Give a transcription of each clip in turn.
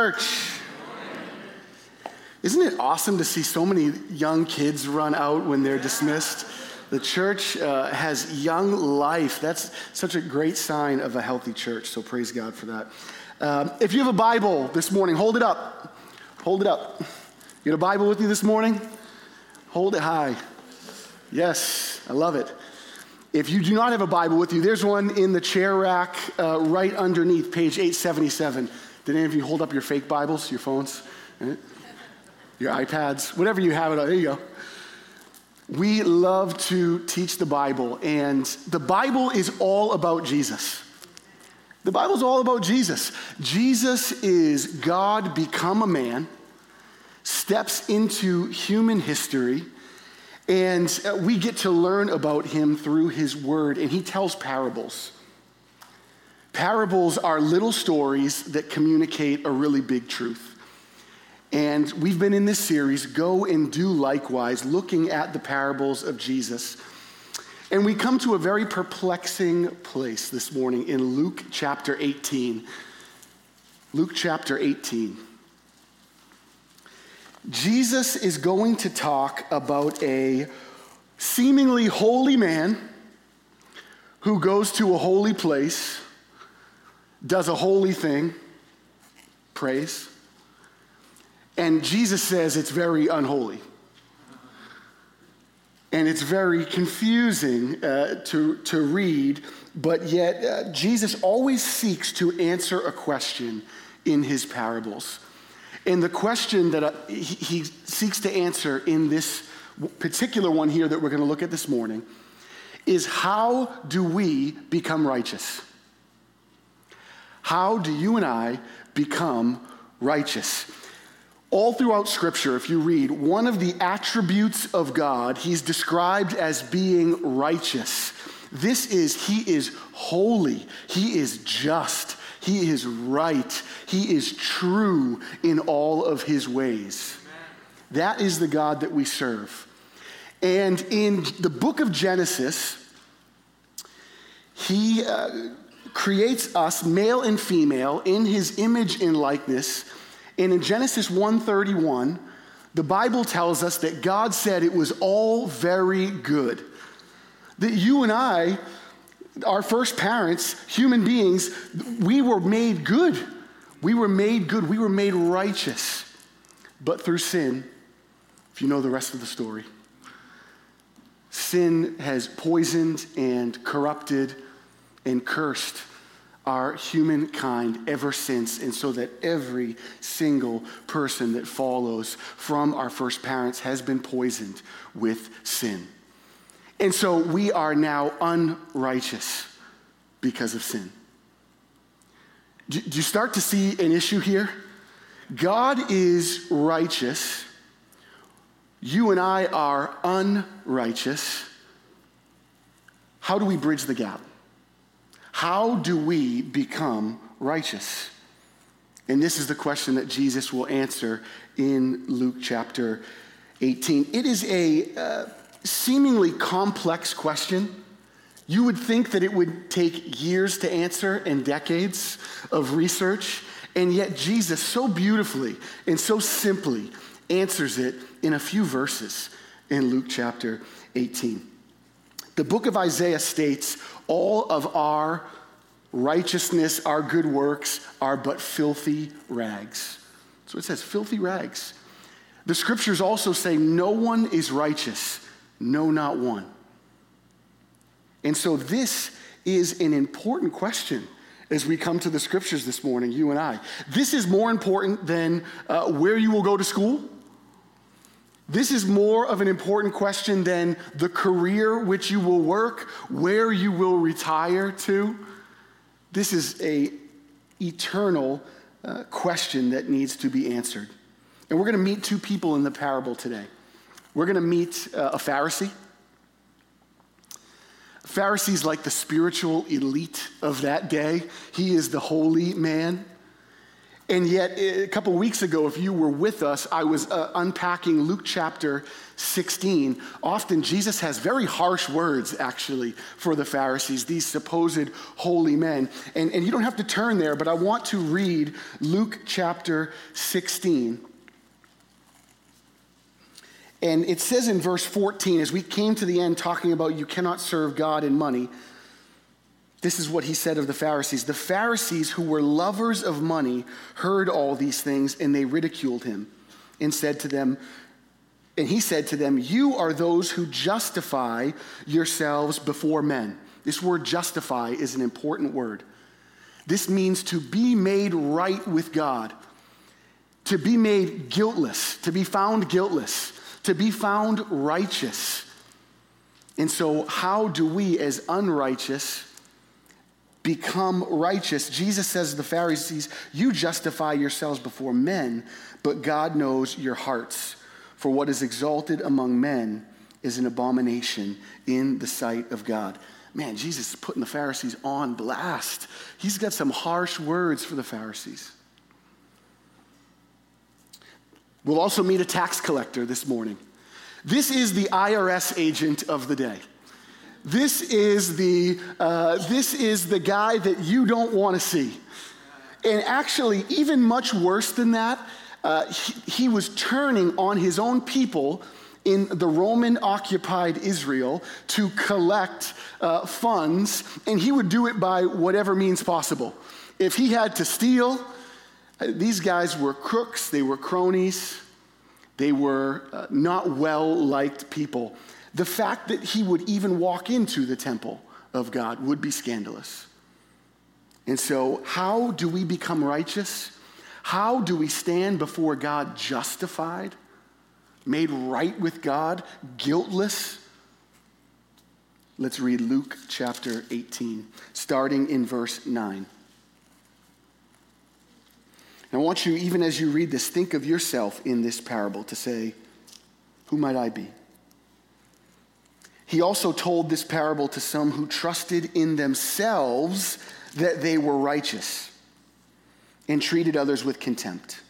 Church. Isn't it awesome to see so many young kids run out when they're dismissed? The church uh, has young life. That's such a great sign of a healthy church, so praise God for that. Um, if you have a Bible this morning, hold it up. Hold it up. You got a Bible with you this morning? Hold it high. Yes, I love it. If you do not have a Bible with you, there's one in the chair rack uh, right underneath page 877. Did any of you hold up your fake Bibles, your phones, your iPads, whatever you have it on? There you go. We love to teach the Bible, and the Bible is all about Jesus. The Bible's all about Jesus. Jesus is God become a man, steps into human history, and uh, we get to learn about him through his word, and he tells parables. Parables are little stories that communicate a really big truth. And we've been in this series, Go and Do Likewise, looking at the parables of Jesus. And we come to a very perplexing place this morning in Luke chapter 18. Luke chapter 18. Jesus is going to talk about a seemingly holy man who goes to a holy place does a holy thing, praise, and Jesus says it's very unholy. And it's very confusing uh, to, to read, but yet uh, Jesus always seeks to answer a question in his parables. And the question that uh, he, he seeks to answer in this particular one here that we're going to look at this morning is how do we become righteous? How do you and I become righteous? All throughout Scripture, if you read, one of the attributes of God, he's described as being righteous. This is, he is holy, he is just, he is right, he is true in all of his ways. That is the God that we serve. And in the book of Genesis, he uh, creates us male and female in his image and likeness. And in Genesis 1:31, the Bible tells us that God said it was all very good. That you and I, our first parents, human beings, we were made good. We were made good. We were made righteous. But through sin, if you know the rest of the story, sin has poisoned and corrupted and cursed our humankind ever since, and so that every single person that follows from our first parents has been poisoned with sin. And so we are now unrighteous because of sin. Do you start to see an issue here? God is righteous. You and I are unrighteous. How do we bridge the gap? How do we become righteous? And this is the question that Jesus will answer in Luke chapter 18. It is a uh, seemingly complex question. You would think that it would take years to answer and decades of research, and yet Jesus so beautifully and so simply answers it in a few verses in Luke chapter 18. The book of Isaiah states, all of our righteousness, our good works are but filthy rags. So it says, filthy rags. The scriptures also say, no one is righteous, no, not one. And so this is an important question as we come to the scriptures this morning, you and I. This is more important than uh, where you will go to school this is more of an important question than the career which you will work, where you will retire to. This is a eternal uh, question that needs to be answered. And we're going to meet two people in the parable today. We're going to meet uh, a Pharisee. Pharisee's like the spiritual elite of that day. He is the holy man. And yet, a couple weeks ago, if you were with us, I was uh, unpacking Luke chapter 16. Often, Jesus has very harsh words, actually, for the Pharisees, these supposed holy men. And, and you don't have to turn there, but I want to read Luke chapter 16. And it says in verse 14, as we came to the end talking about you cannot serve God and money, this is what he said of the Pharisees. The Pharisees, who were lovers of money, heard all these things and they ridiculed him and said to them, and he said to them, You are those who justify yourselves before men. This word justify is an important word. This means to be made right with God, to be made guiltless, to be found guiltless, to be found righteous. And so, how do we, as unrighteous, become righteous. Jesus says to the Pharisees, You justify yourselves before men, but God knows your hearts. For what is exalted among men is an abomination in the sight of God. Man, Jesus is putting the Pharisees on blast. He's got some harsh words for the Pharisees. We'll also meet a tax collector this morning. This is the IRS agent of the day. This is the, uh, this is the guy that you don't want to see. And actually, even much worse than that, uh, he, he was turning on his own people in the Roman occupied Israel to collect uh, funds, and he would do it by whatever means possible. If he had to steal, uh, these guys were crooks, they were cronies, they were uh, not well liked people the fact that he would even walk into the temple of God would be scandalous. And so, how do we become righteous? How do we stand before God justified, made right with God, guiltless? Let's read Luke chapter 18, starting in verse 9. I want you, even as you read this, think of yourself in this parable to say, Who might I be? He also told this parable to some who trusted in themselves that they were righteous and treated others with contempt.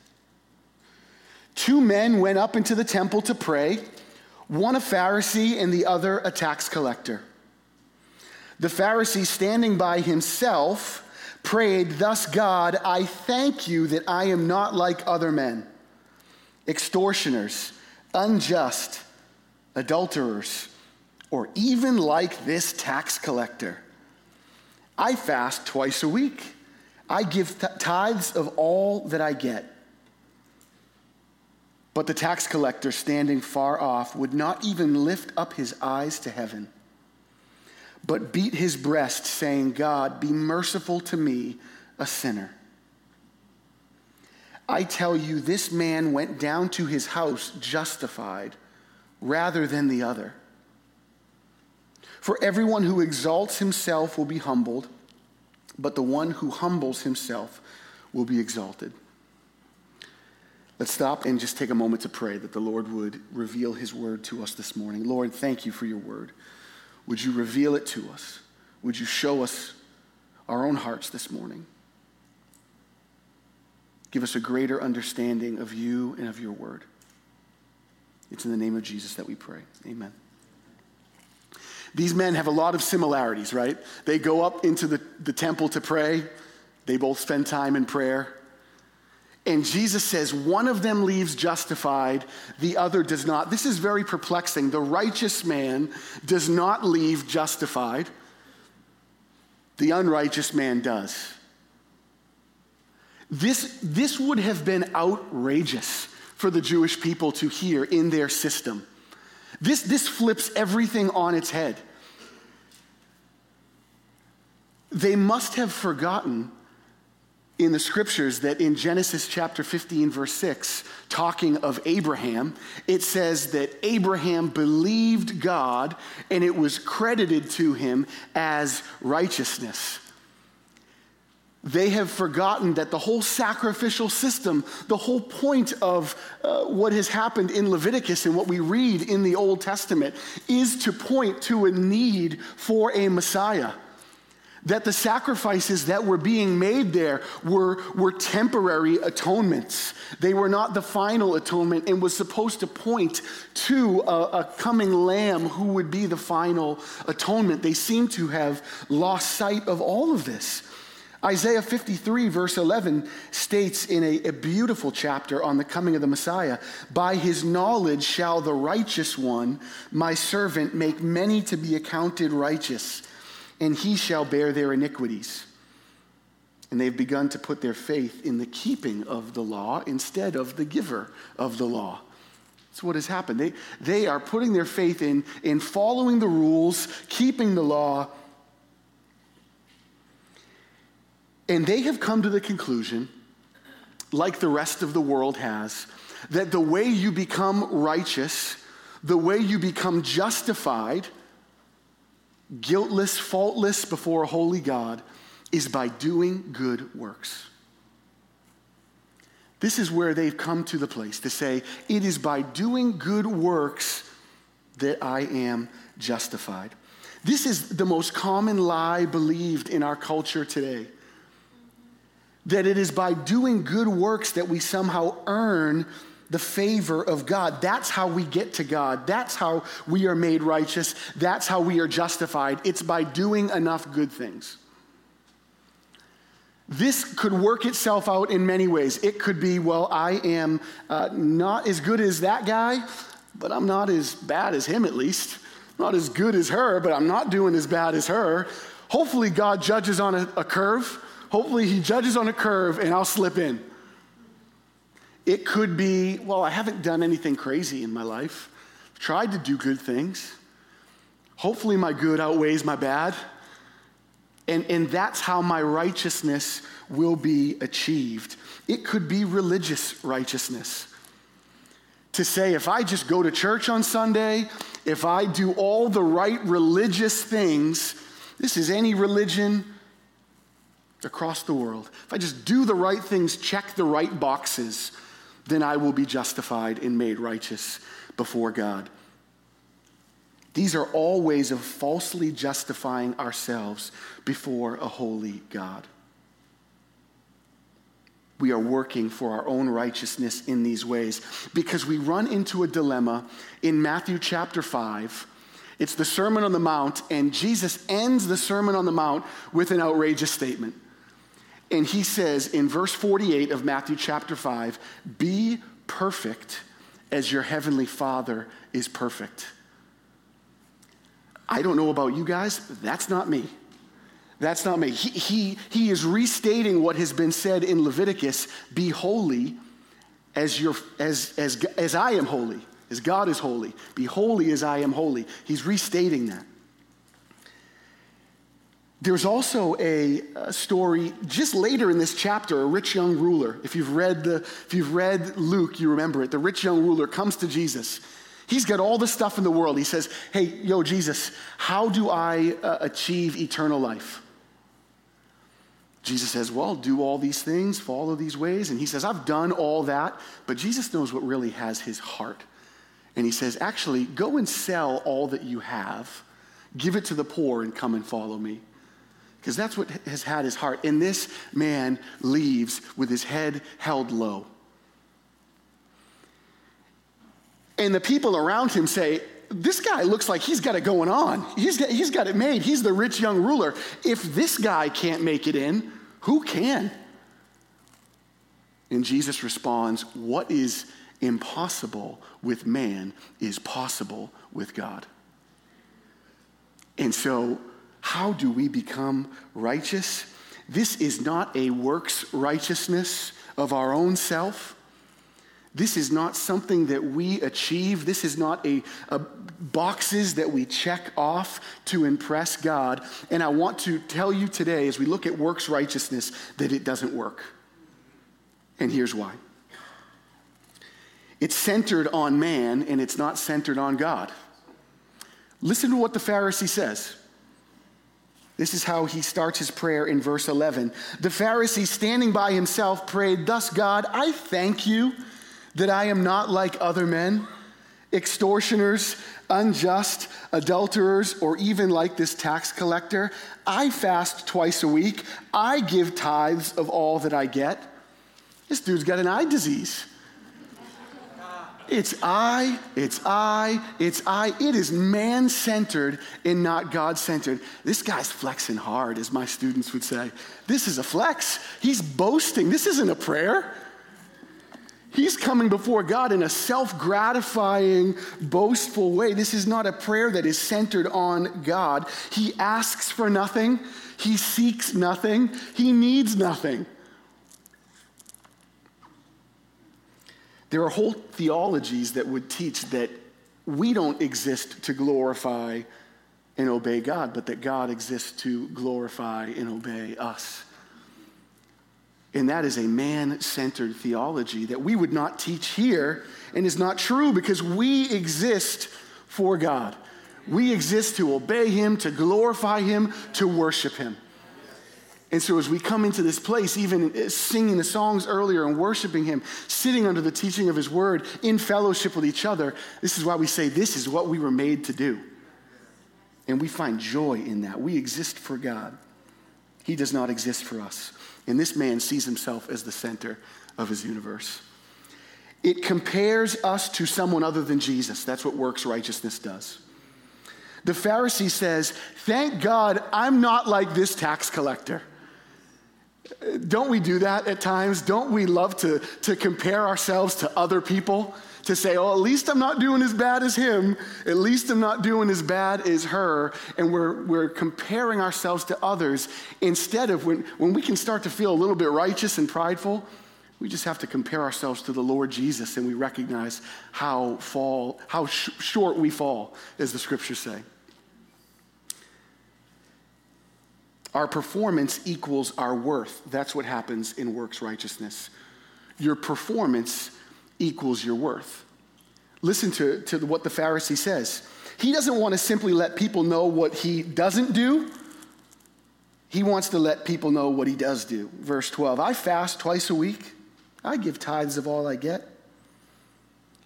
Two men went up into the temple to pray, one a Pharisee and the other a tax collector. The Pharisee, standing by himself, prayed, Thus, God, I thank you that I am not like other men, extortioners, unjust, adulterers or even like this tax collector. I fast twice a week. I give th- tithes of all that I get. But the tax collector, standing far off, would not even lift up his eyes to heaven, but beat his breast, saying, God, be merciful to me, a sinner. I tell you, this man went down to his house justified rather than the other. For everyone who exalts himself will be humbled, but the one who humbles himself will be exalted. Let's stop and just take a moment to pray that the Lord would reveal his word to us this morning. Lord, thank you for your word. Would you reveal it to us? Would you show us our own hearts this morning? Give us a greater understanding of you and of your word. It's in the name of Jesus that we pray. Amen. These men have a lot of similarities, right? They go up into the, the temple to pray, they both spend time in prayer. And Jesus says one of them leaves justified, the other does not. This is very perplexing. The righteous man does not leave justified, the unrighteous man does. This, this would have been outrageous for the Jewish people to hear in their system. This, this flips everything on its head. They must have forgotten in the scriptures that in Genesis chapter 15, verse 6, talking of Abraham, it says that Abraham believed God and it was credited to him as righteousness. They have forgotten that the whole sacrificial system, the whole point of uh, what has happened in Leviticus and what we read in the Old Testament, is to point to a need for a Messiah. that the sacrifices that were being made there were, were temporary atonements. They were not the final atonement and was supposed to point to a, a coming lamb who would be the final atonement. They seem to have lost sight of all of this. Isaiah 53, verse 11, states in a, a, beautiful chapter on the coming of the Messiah By his knowledge shall the righteous one, my servant, make many to be accounted righteous and he shall bear their iniquities. And they've begun to put their faith in the keeping of the law instead of the giver of the law. That's what has happened. They, they are putting their faith in, in following the rules, keeping the law. And they have come to the conclusion, like the rest of the world has, that the way you become righteous, the way you become justified, guiltless, faultless before a holy God is by doing good works. This is where they've come to the place to say, it is by doing good works that I am justified. This is the most common lie believed in our culture today. That it is by doing good works that we somehow earn the favor of God. That's how we get to God. That's how we are made righteous. That's how we are justified. It's by doing enough good things. This could work itself out in many ways. It could be, well, I am uh, not as good as that guy, but I'm not as bad as him at least. not as good as her, but I'm not doing as bad as her. Hopefully, God judges on a, a curve. Hopefully, He judges on a curve and I'll slip in. It could be, well, I haven't done anything crazy in my life. I've tried to do good things. Hopefully, my good outweighs my bad. And, and that's how my righteousness will be achieved. It could be religious righteousness. To say, if I just go to church on Sunday, if I do all the right religious things, this is any religion across the world. If I just do the right things, check the right boxes, then I will be justified and made righteous before God. These are all ways of falsely justifying ourselves before a holy God. We are working for our own righteousness in these ways because we run into a dilemma in Matthew chapter 5. It's the Sermon on the Mount, and Jesus ends the Sermon on the Mount with an outrageous statement. And he says in verse 48 of Matthew chapter 5 Be perfect as your heavenly Father is perfect. I don't know about you guys, that's not me. That's not me. He, he, he is restating what has been said in Leviticus be holy as, your, as, as, as I am holy, as God is holy. Be holy as I am holy. He's restating that. There's also a, story just later in this chapter, a rich young ruler. If you've read the, if you've read Luke, you remember it. The rich young ruler comes to Jesus. He's got all the stuff in the world. He says, "Hey, yo, Jesus, how do I uh, achieve eternal life?" Jesus says, "Well, do all these things, follow these ways." And he says, "I've done all that." But Jesus knows what really has his heart. And he says, "Actually, go and sell all that you have, give it to the poor, and come and follow me." Because that's what has had his heart. And this man leaves with his head held low. And the people around him say, This guy looks like he's got it going on. He's got, he's got it made. He's the rich young ruler. If this guy can't make it in, who can? And Jesus responds, What is impossible with man is possible with God. And so how do we become righteous? This is not a works righteousness of our own self. This is not something that we achieve. This is not a, a, boxes that we check off to impress God. And I want to tell you today, as we look at works righteousness, that it doesn't work. And here's why it's centered on man and it's not centered on God. Listen to what the Pharisee says. This is how he starts his prayer in verse 11. The Pharisee, standing by himself, prayed, Thus, God, I thank you that I am not like other men, extortioners, unjust, adulterers, or even like this tax collector. I fast twice a week. I give tithes of all that I get. This dude's got an eye disease. It's I, it's I, it's I. It is man centered and not God centered. This guy's flexing hard, as my students would say. This is a flex. He's boasting. This isn't a prayer. He's coming before God in a self gratifying, boastful way. This is not a prayer that is centered on God. He asks for nothing, he seeks nothing, he needs nothing. There are whole theologies that would teach that we don't exist to glorify and obey God, but that God exists to glorify and obey us. And that is a man centered theology that we would not teach here and is not true because we exist for God. We exist to obey Him, to glorify Him, to worship Him. And so, as we come into this place, even eh, singing the songs earlier and worshiping Him, sitting under the teaching of His Word in fellowship with each other, this is why we say this is what we were made to do. And we find joy in that. We exist for God, He does not exist for us. And this man sees himself as the center of his universe. It compares us to someone other than Jesus. That's what works righteousness does. The Pharisee says, Thank God I'm not like this tax collector. Don't we do that at times? Don't we love to, to compare ourselves to other people? to say, oh, at least I'm not doing as bad as him. At least I'm not doing as bad as her. And we're, we're comparing ourselves to others instead of when, when we can start to feel a little bit righteous and prideful, we just have to compare ourselves to the Lord Jesus and we recognize how fall, how sh- short we fall, as the scriptures say. Our performance equals our worth. That's what happens in works righteousness. Your performance equals your worth. Listen to, to what the Pharisee says. He doesn't want to simply let people know what he doesn't do. He wants to let people know what he does do. Verse 12 I fast twice a week, I give tithes of all I get.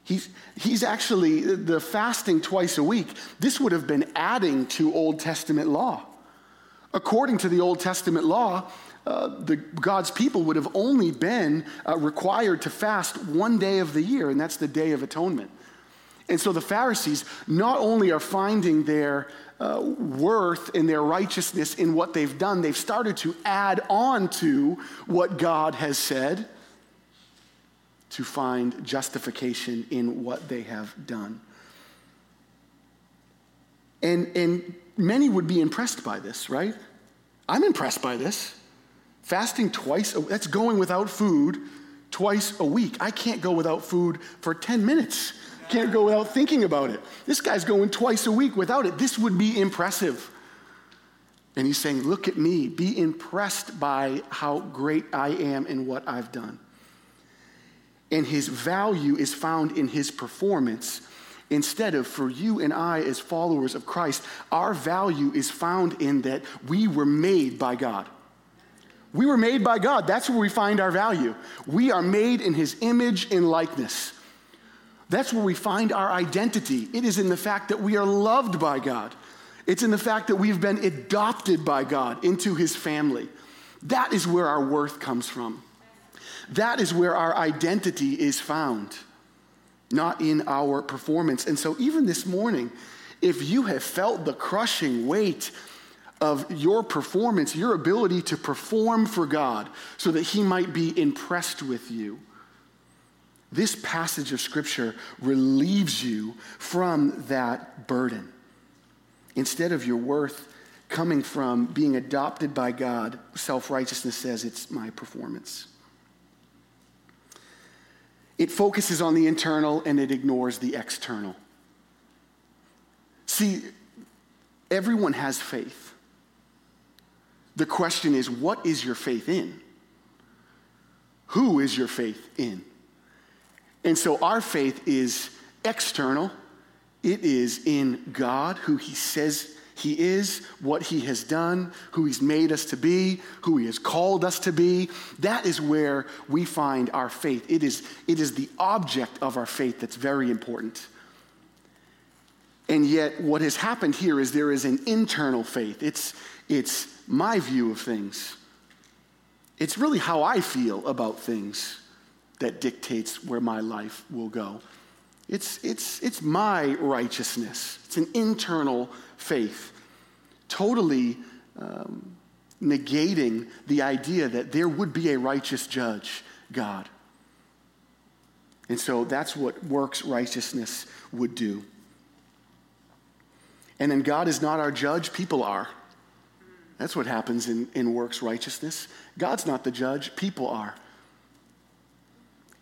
He's, he's actually, the fasting twice a week, this would have been adding to Old Testament law. According to the Old Testament law, uh, the, God's people would have only been uh, required to fast one day of the year, and that's the Day of Atonement. And so the Pharisees not only are finding their uh, worth and their righteousness in what they've done, they've started to add on to what God has said to find justification in what they have done. And, and many would be impressed by this, right? I'm impressed by this. Fasting twice, that's going without food twice a week. I can't go without food for 10 minutes. Can't go without thinking about it. This guy's going twice a week without it. This would be impressive. And he's saying, Look at me. Be impressed by how great I am and what I've done. And his value is found in his performance. Instead of for you and I, as followers of Christ, our value is found in that we were made by God. We were made by God. That's where we find our value. We are made in his image and likeness. That's where we find our identity. It is in the fact that we are loved by God. It's in the fact that we've been adopted by God into his family. That is where our worth comes from. That is where our identity is found, not in our performance. And so, even this morning, if you have felt the crushing weight of your performance, your ability to perform for God so that He might be impressed with you. This passage of Scripture relieves you from that burden. Instead of your worth coming from being adopted by God, self righteousness says it's my performance. It focuses on the internal and it ignores the external. See, everyone has faith. The question is, what is your faith in? Who is your faith in? And so our faith is external. It is in God, who He says He is, what He has done, who He's made us to be, who He has called us to be. That is where we find our faith. It is, it is the object of our faith that's very important. And yet, what has happened here is there is an internal faith. It's, it's my view of things. It's really how I feel about things that dictates where my life will go. It's, it's, it's my righteousness, it's an internal faith, totally um, negating the idea that there would be a righteous judge, God. And so that's what works righteousness would do. And then God is not our judge, people are. That's what happens in, in works righteousness. God's not the judge, people are.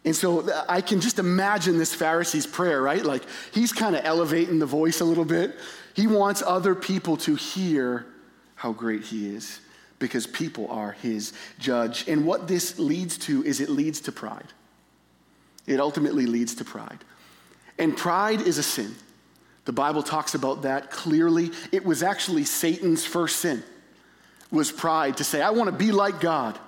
And so uh, I can just imagine this Pharisee's prayer, right? Like he's kind of elevating the voice a little bit. He wants other people to hear how great he is because people are his judge. And what this leads to is it leads to pride. It ultimately leads to pride. And pride is a sin. The Bible talks about that clearly. It was actually Satan's first sin. Was pride to say, I want to be like God.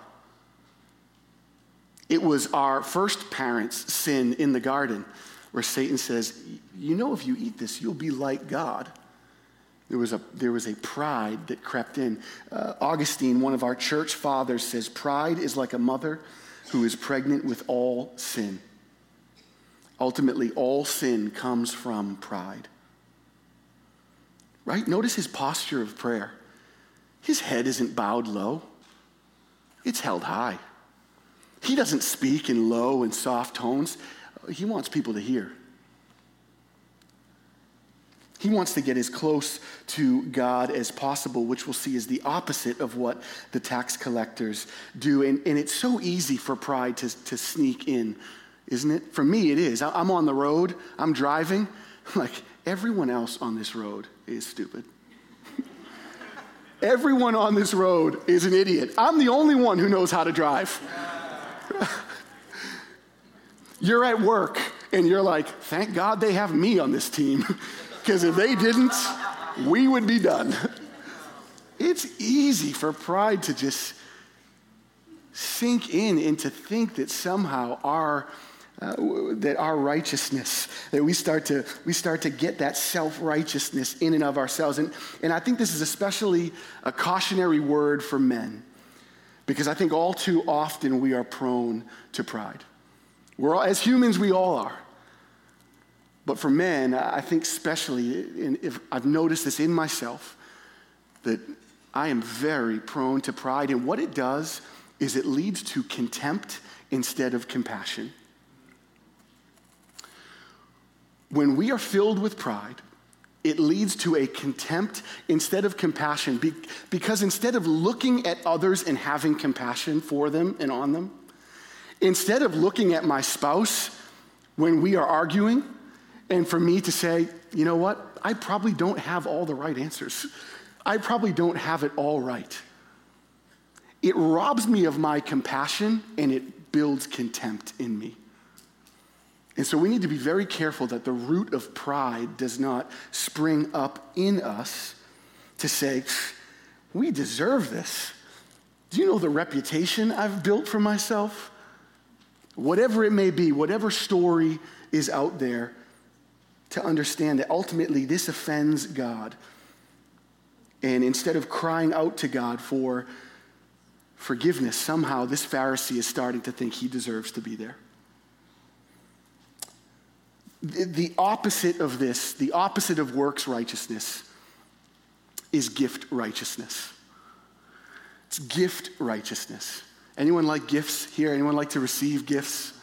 It was our first parents' sin in the garden where Satan says, You know, if you eat this, you'll be like God. There was a, there was a pride that crept in. Uh, Augustine, one of our church fathers, says, Pride is like a mother who is pregnant with all sin. Ultimately, all sin comes from pride. Right? Notice his posture of prayer. His head isn't bowed low, it's held high. He doesn't speak in low and soft tones. He wants people to hear. He wants to get as close to God as possible, which we'll see is the opposite of what the tax collectors do. And, and it's so easy for pride to, to sneak in, isn't it? For me, it is. I'm on the road, I'm driving. Like, everyone else on this road is stupid. everyone on this road is an idiot. I'm the only one who knows how to drive. you're at work and you're like, thank God they have me on this team. Because if they didn't, we would be done. It's easy for pride to just sink in and to think that somehow our uh, that our righteousness that we start to we start to get that self-righteousness in and of ourselves and, and i think this is especially a cautionary word for men because I think all too often we are prone to pride. We're all, as humans, we all are. But for men, I think especially, if I've noticed this in myself, that I am very prone to pride. And what it does is it leads to contempt instead of compassion. When we are filled with pride, it leads to a contempt instead of compassion. because instead of looking at others and having compassion for them and on them, instead of looking at my spouse when we are arguing, and for me to say, you know what, I probably don't have all the right answers. I probably don't have it all right. It robs me of my compassion and it builds contempt in me. And so we need to be very careful that the root of pride does not spring up in us to say, we deserve this. Do you know the reputation I've built for myself? Whatever it may be, whatever story is out there, to understand that ultimately this offends God. And instead of crying out to God for forgiveness, somehow this Pharisee is starting to think he deserves to be there. The opposite of this, the opposite of works righteousness, is gift righteousness. It's gift righteousness. Anyone like gifts here? Anyone like to receive gifts?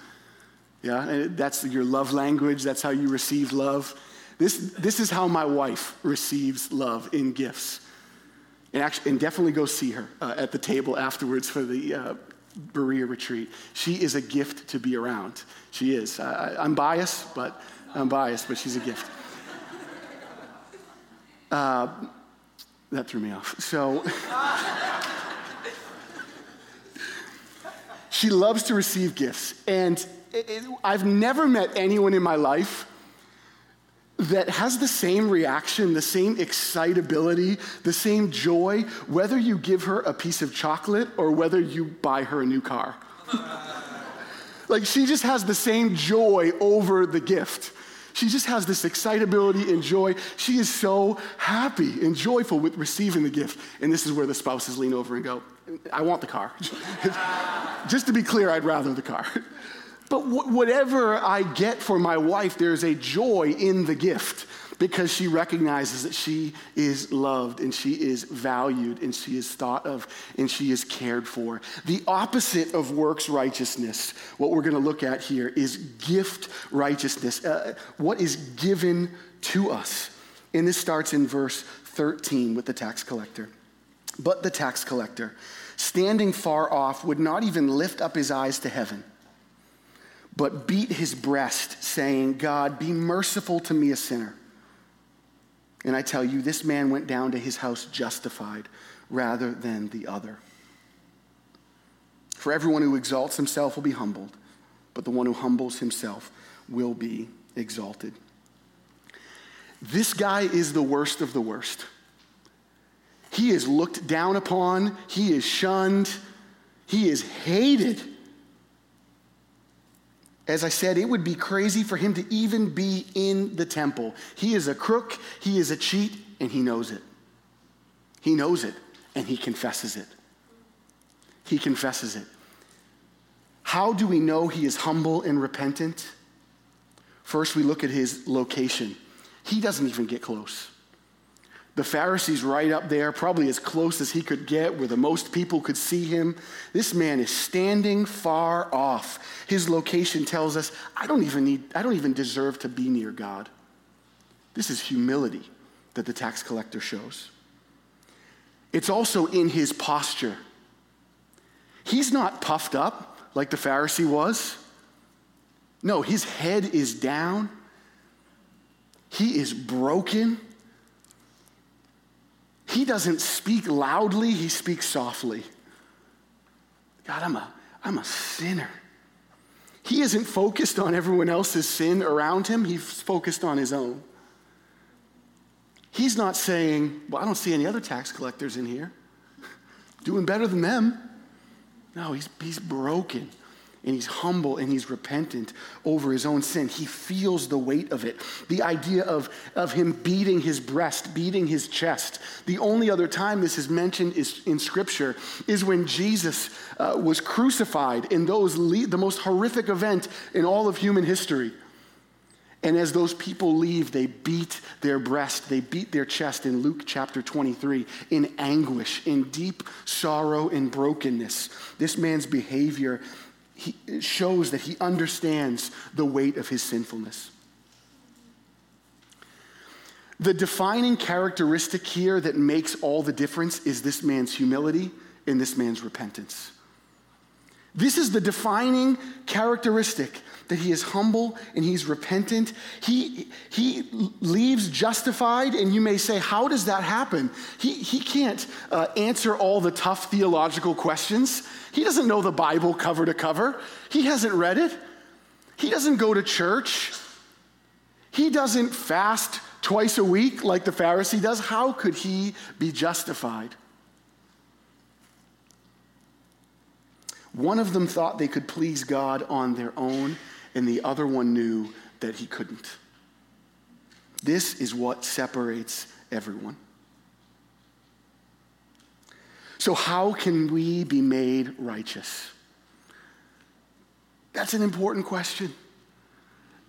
Yeah, that's your love language. That's how you receive love. This, this is how my wife receives love in gifts. And, actually, and definitely go see her uh, at the table afterwards for the uh, Berea retreat. She is a gift to be around. She is. I, I'm biased, but I'm biased, but she's a gift. Uh, that threw me off. So she loves to receive gifts, and it, it, I've never met anyone in my life that has the same reaction, the same excitability, the same joy, whether you give her a piece of chocolate or whether you buy her a new car. like she just has the same joy over the gift. She just has this excitability and joy. She is so happy and joyful with receiving the gift. And this is where the spouses lean over and go, I want the car. just to be clear, I'd rather the car. But whatever I get for my wife, there's a joy in the gift because she recognizes that she is loved and she is valued and she is thought of and she is cared for. The opposite of works righteousness, what we're going to look at here, is gift righteousness. Uh, what is given to us? And this starts in verse 13 with the tax collector. But the tax collector, standing far off, would not even lift up his eyes to heaven but beat his breast, saying, God, be merciful to me, a sinner. And I tell you, this man went down to his house justified rather than the other. For everyone who exalts himself will be humbled, but the one who humbles himself will be exalted. This guy is the worst of the worst. He is looked down upon, he is shunned, he is hated as I said, it would be crazy for him to even be in the temple. He is a crook, he is a cheat, and he knows it. He knows it, and he confesses it. He confesses it. How do we know he is humble and repentant? First, we look at his location. He doesn't even get close. The Pharisees right up there, probably as close as he could get, where the most people could see him. This man is standing far off. His location tells us, I don't even need, I don't even deserve to be near God. This is humility that the tax collector shows. It's also in his posture. He's not puffed up like the Pharisee was. No, his head is down. He is broken. He doesn't speak loudly, he speaks softly. God, I'm a, I'm a sinner. He isn't focused on everyone else's sin around him, he's focused on his own. He's not saying, Well, I don't see any other tax collectors in here doing better than them. No, he's, he's broken and he's humble and he's repentant over his own sin. He feels the weight of it. The idea of, of him beating his breast, beating his chest. The only other time this is mentioned is in Scripture is when Jesus uh, was crucified in those le- the most horrific event in all of human history. And as those people leave, they beat their breast, they beat their chest in Luke chapter 23 in anguish, in deep sorrow and brokenness. This man's behavior he, shows that he understands the weight of his sinfulness. The defining characteristic here that makes all the difference is this man's humility and this man's repentance. This is the defining characteristic that he is humble and he's repentant. He, he leaves justified, and you may say, How does that happen? He, he can't uh, answer all the tough theological questions. He doesn't know the Bible cover to cover, he hasn't read it. He doesn't go to church. He doesn't fast twice a week like the Pharisee does. How could he be justified? One of them thought they could please God on their own, and the other one knew that he couldn't. This is what separates everyone. So, how can we be made righteous? That's an important question.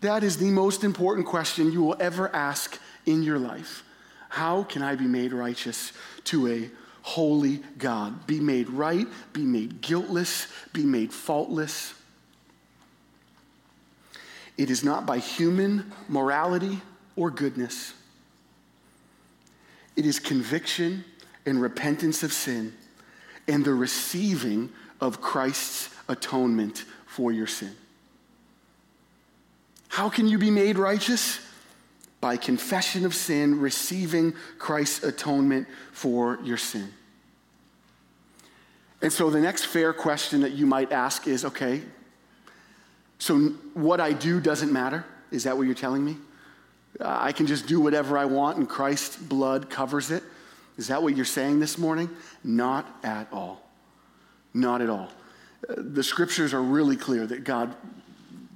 That is the most important question you will ever ask in your life. How can I be made righteous to a holy God? Be made right, be made guiltless, be made faultless. It is not by human morality or goodness. It is conviction and repentance of sin and the receiving of Christ's atonement for your sin. How can you be made righteous? By confession of sin, receiving Christ's atonement for your sin. And so the next fair question that you might ask is okay, so what I do doesn't matter? Is that what you're telling me? I can just do whatever I want and Christ's blood covers it? Is that what you're saying this morning? Not at all. Not at all the scriptures are really clear that God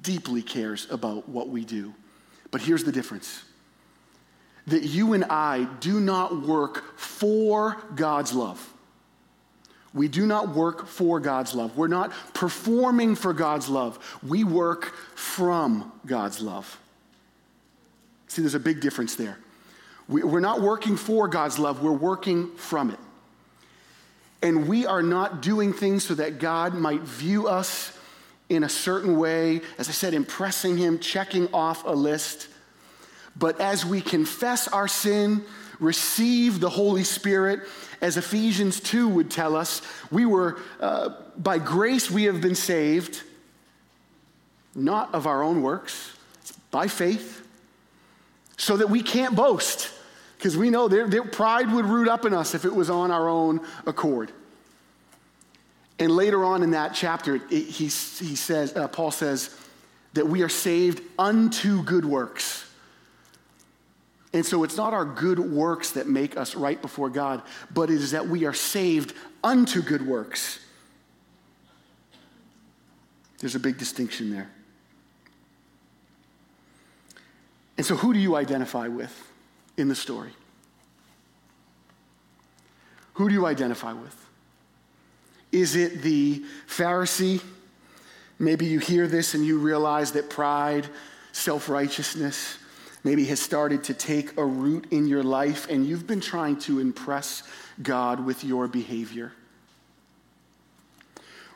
deeply cares about what we do. But here's the difference that you and I do not work for God's love. We do not work for God's love. We're not performing for God's love. We work from God's love. See, there's a big difference there. We're not working for God's love, we're working from it. And we are not doing things so that God might view us in a certain way, as I said, impressing Him, checking off a list. But as we confess our sin, receive the Holy Spirit, as Ephesians 2 would tell us, we were, uh, by grace, we have been saved, not of our own works, by faith, so that we can't boast, because we know their, their pride would root up in us if it was on our own accord. And later on in that chapter, it, he, he says, uh, Paul says that we are saved unto good works and so it's not our good works that make us right before God, but it is that we are saved unto good works. There's a big distinction there. And so, who do you identify with in the story? Who do you identify with? Is it the Pharisee? Maybe you hear this and you realize that pride, self righteousness, maybe has started to take a root in your life and you've been trying to impress God with your behavior.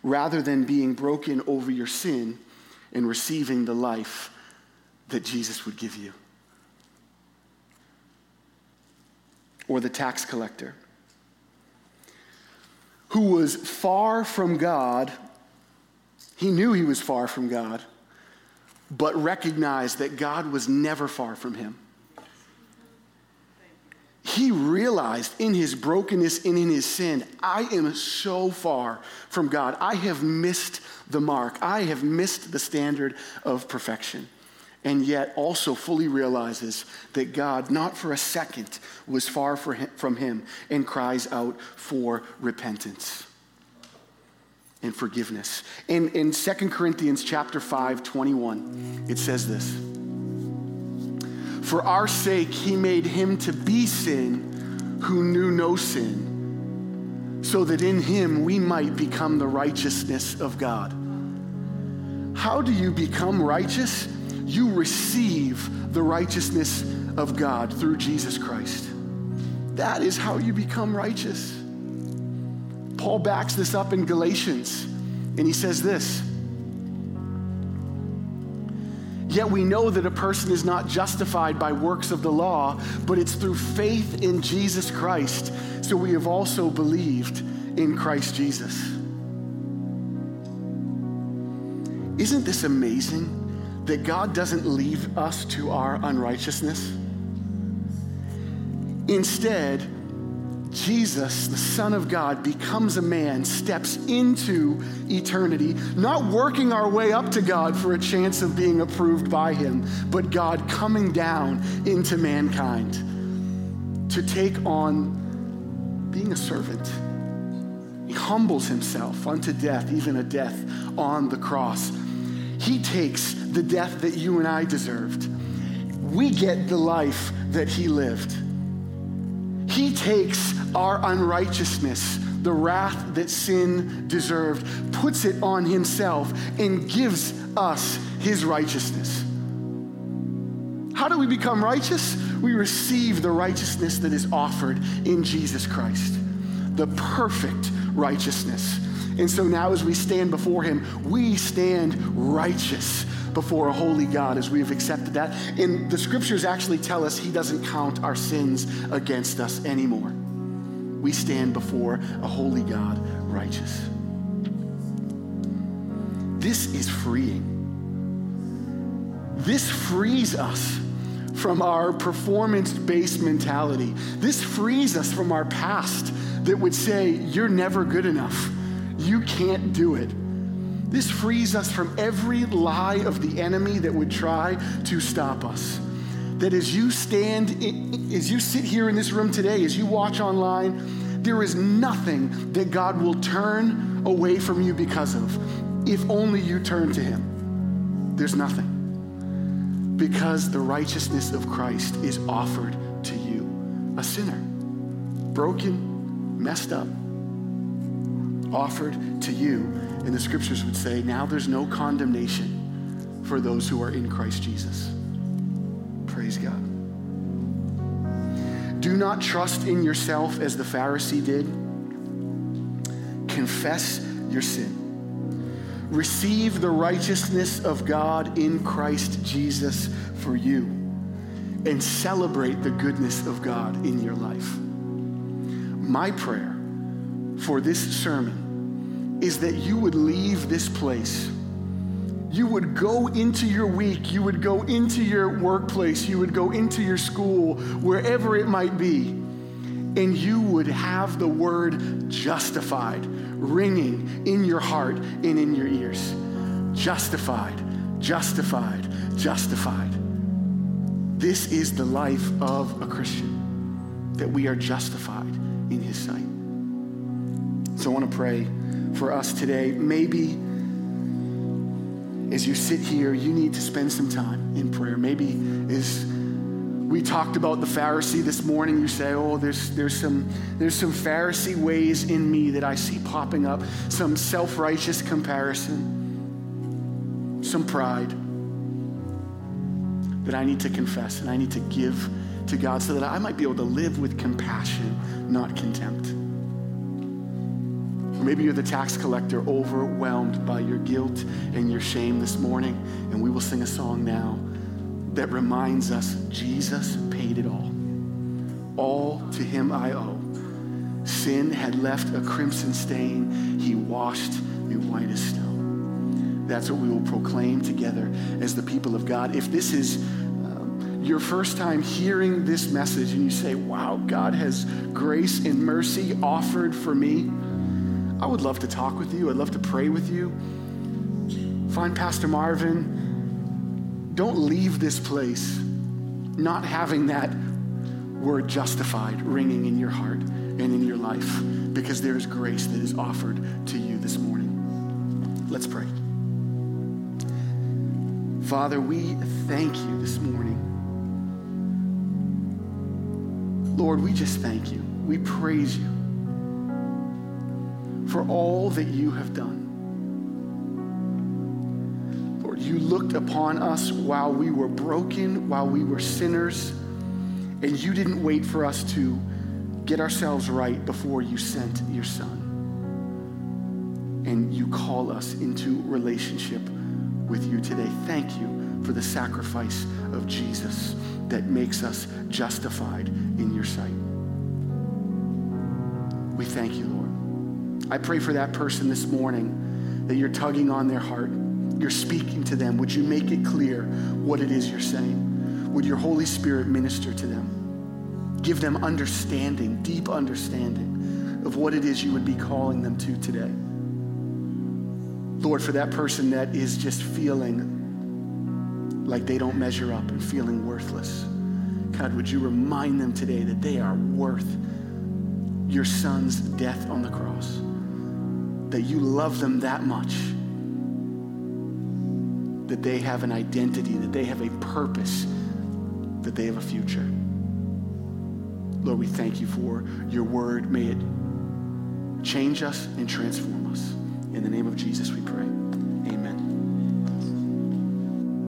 Rather than being broken over your sin and receiving the life that Jesus would give you. Or the tax collector who was far from God. He knew he was far from God but recognized that God was never far from him. He realized in his brokenness and in his sin, I am so far from God. I have missed the mark. I have missed the standard of perfection. And yet also fully realizes that God, not for a second, was far from him and cries out for repentance and forgiveness. In, in 2 Corinthians chapter 5, 21, it says this. For our sake, he made him to be sin who knew no sin, so that in him we might become the righteousness of God. How do you become righteous? You receive the righteousness of God through Jesus Christ. That is how you become righteous. Paul backs this up in Galatians, and he says this Yet we know that a person is not justified by works of the law, but it's through faith in Jesus Christ. So we have also believed in Christ Jesus. Isn't this amazing that God doesn't leave us to our unrighteousness? Instead, Jesus, the Son of God, becomes a man, steps into eternity, not working our way up to God for a chance of being approved by Him, but God coming down into mankind to take on being a servant. He humbles himself unto death, even a death on the cross. He takes the death that you and I deserved. We get the life that He lived. He takes our unrighteousness, the wrath that sin deserved, puts it on himself and gives us his righteousness. How do we become righteous? We receive the righteousness that is offered in Jesus Christ, the perfect righteousness. And so now, as we stand before Him, we stand righteous before a holy God as we have accepted that. And the scriptures actually tell us He doesn't count our sins against us anymore we stand before a holy God, righteous. This is freeing. This frees us from our performance based mentality. This frees us from our past that would say, You're never good enough. You can't do it. This frees us from every lie of the enemy that would try to stop us that as you stand, as you sit here in this room today, as you watch online, there is nothing that God will turn away from you because of, if only you turn to Him. There's nothing. Because the righteousness of Christ is offered to you, a sinner, broken, messed up, offered to you. And the scriptures would say, now there's no condemnation for those who are in Christ Jesus. Praise God. Do not trust in yourself as the Pharisee did. Confess your sin. Receive the righteousness of God in Christ Jesus for you and celebrate the goodness of God in your life. My prayer for this sermon is that you would leave this place. You would go into your week, you would go into your workplace, you would go into your school, wherever it might be, and you would have the word justified ringing in your heart and in your ears. Justified, justified, justified. This is the life of a Christian, that we are justified in his sight. So I want to pray for us today. Maybe as you sit here, you need to spend some time in prayer. Maybe as we talked about the Pharisee this morning, you say, oh, there's, there's, some, there's some Pharisee ways in me that I see popping up, some self righteous comparison, some pride that I need to confess and I need to give to God so that I might be able to live with compassion, not contempt. Or maybe you're the tax collector overwhelmed by your guilt and your shame this morning, and we will sing a song now that reminds us Jesus paid it all. All to him I owe. Sin had left a crimson stain, he washed me white as snow. That's what we will proclaim together as the people of God. If this is um, your first time hearing this message and you say, wow, God has grace and mercy offered for me, I would love to talk with you. I'd love to pray with you. Find Pastor Marvin. Don't leave this place not having that word justified ringing in your heart and in your life because there is grace that is offered to you this morning. Let's pray. Father, we thank you this morning. Lord, we just thank you. We praise you for all that you have done. Lord, you looked upon us while we were broken, while we were sinners, and you didn't wait for us to get ourselves right before you sent your son. And you call us into relationship with you today. Thank you for the sacrifice of Jesus that makes us justified in your sight. We thank you, Lord. I pray for that person this morning that you're tugging on their heart. You're speaking to them. Would you make it clear what it is you're saying? Would your Holy Spirit minister to them? Give them understanding, deep understanding of what it is you would be calling them to today. Lord, for that person that is just feeling like they don't measure up and feeling worthless, God, would you remind them today that they are worth your son's death on the cross? That you love them that much, that they have an identity, that they have a purpose, that they have a future. Lord, we thank you for your word. May it change us and transform us. In the name of Jesus, we pray.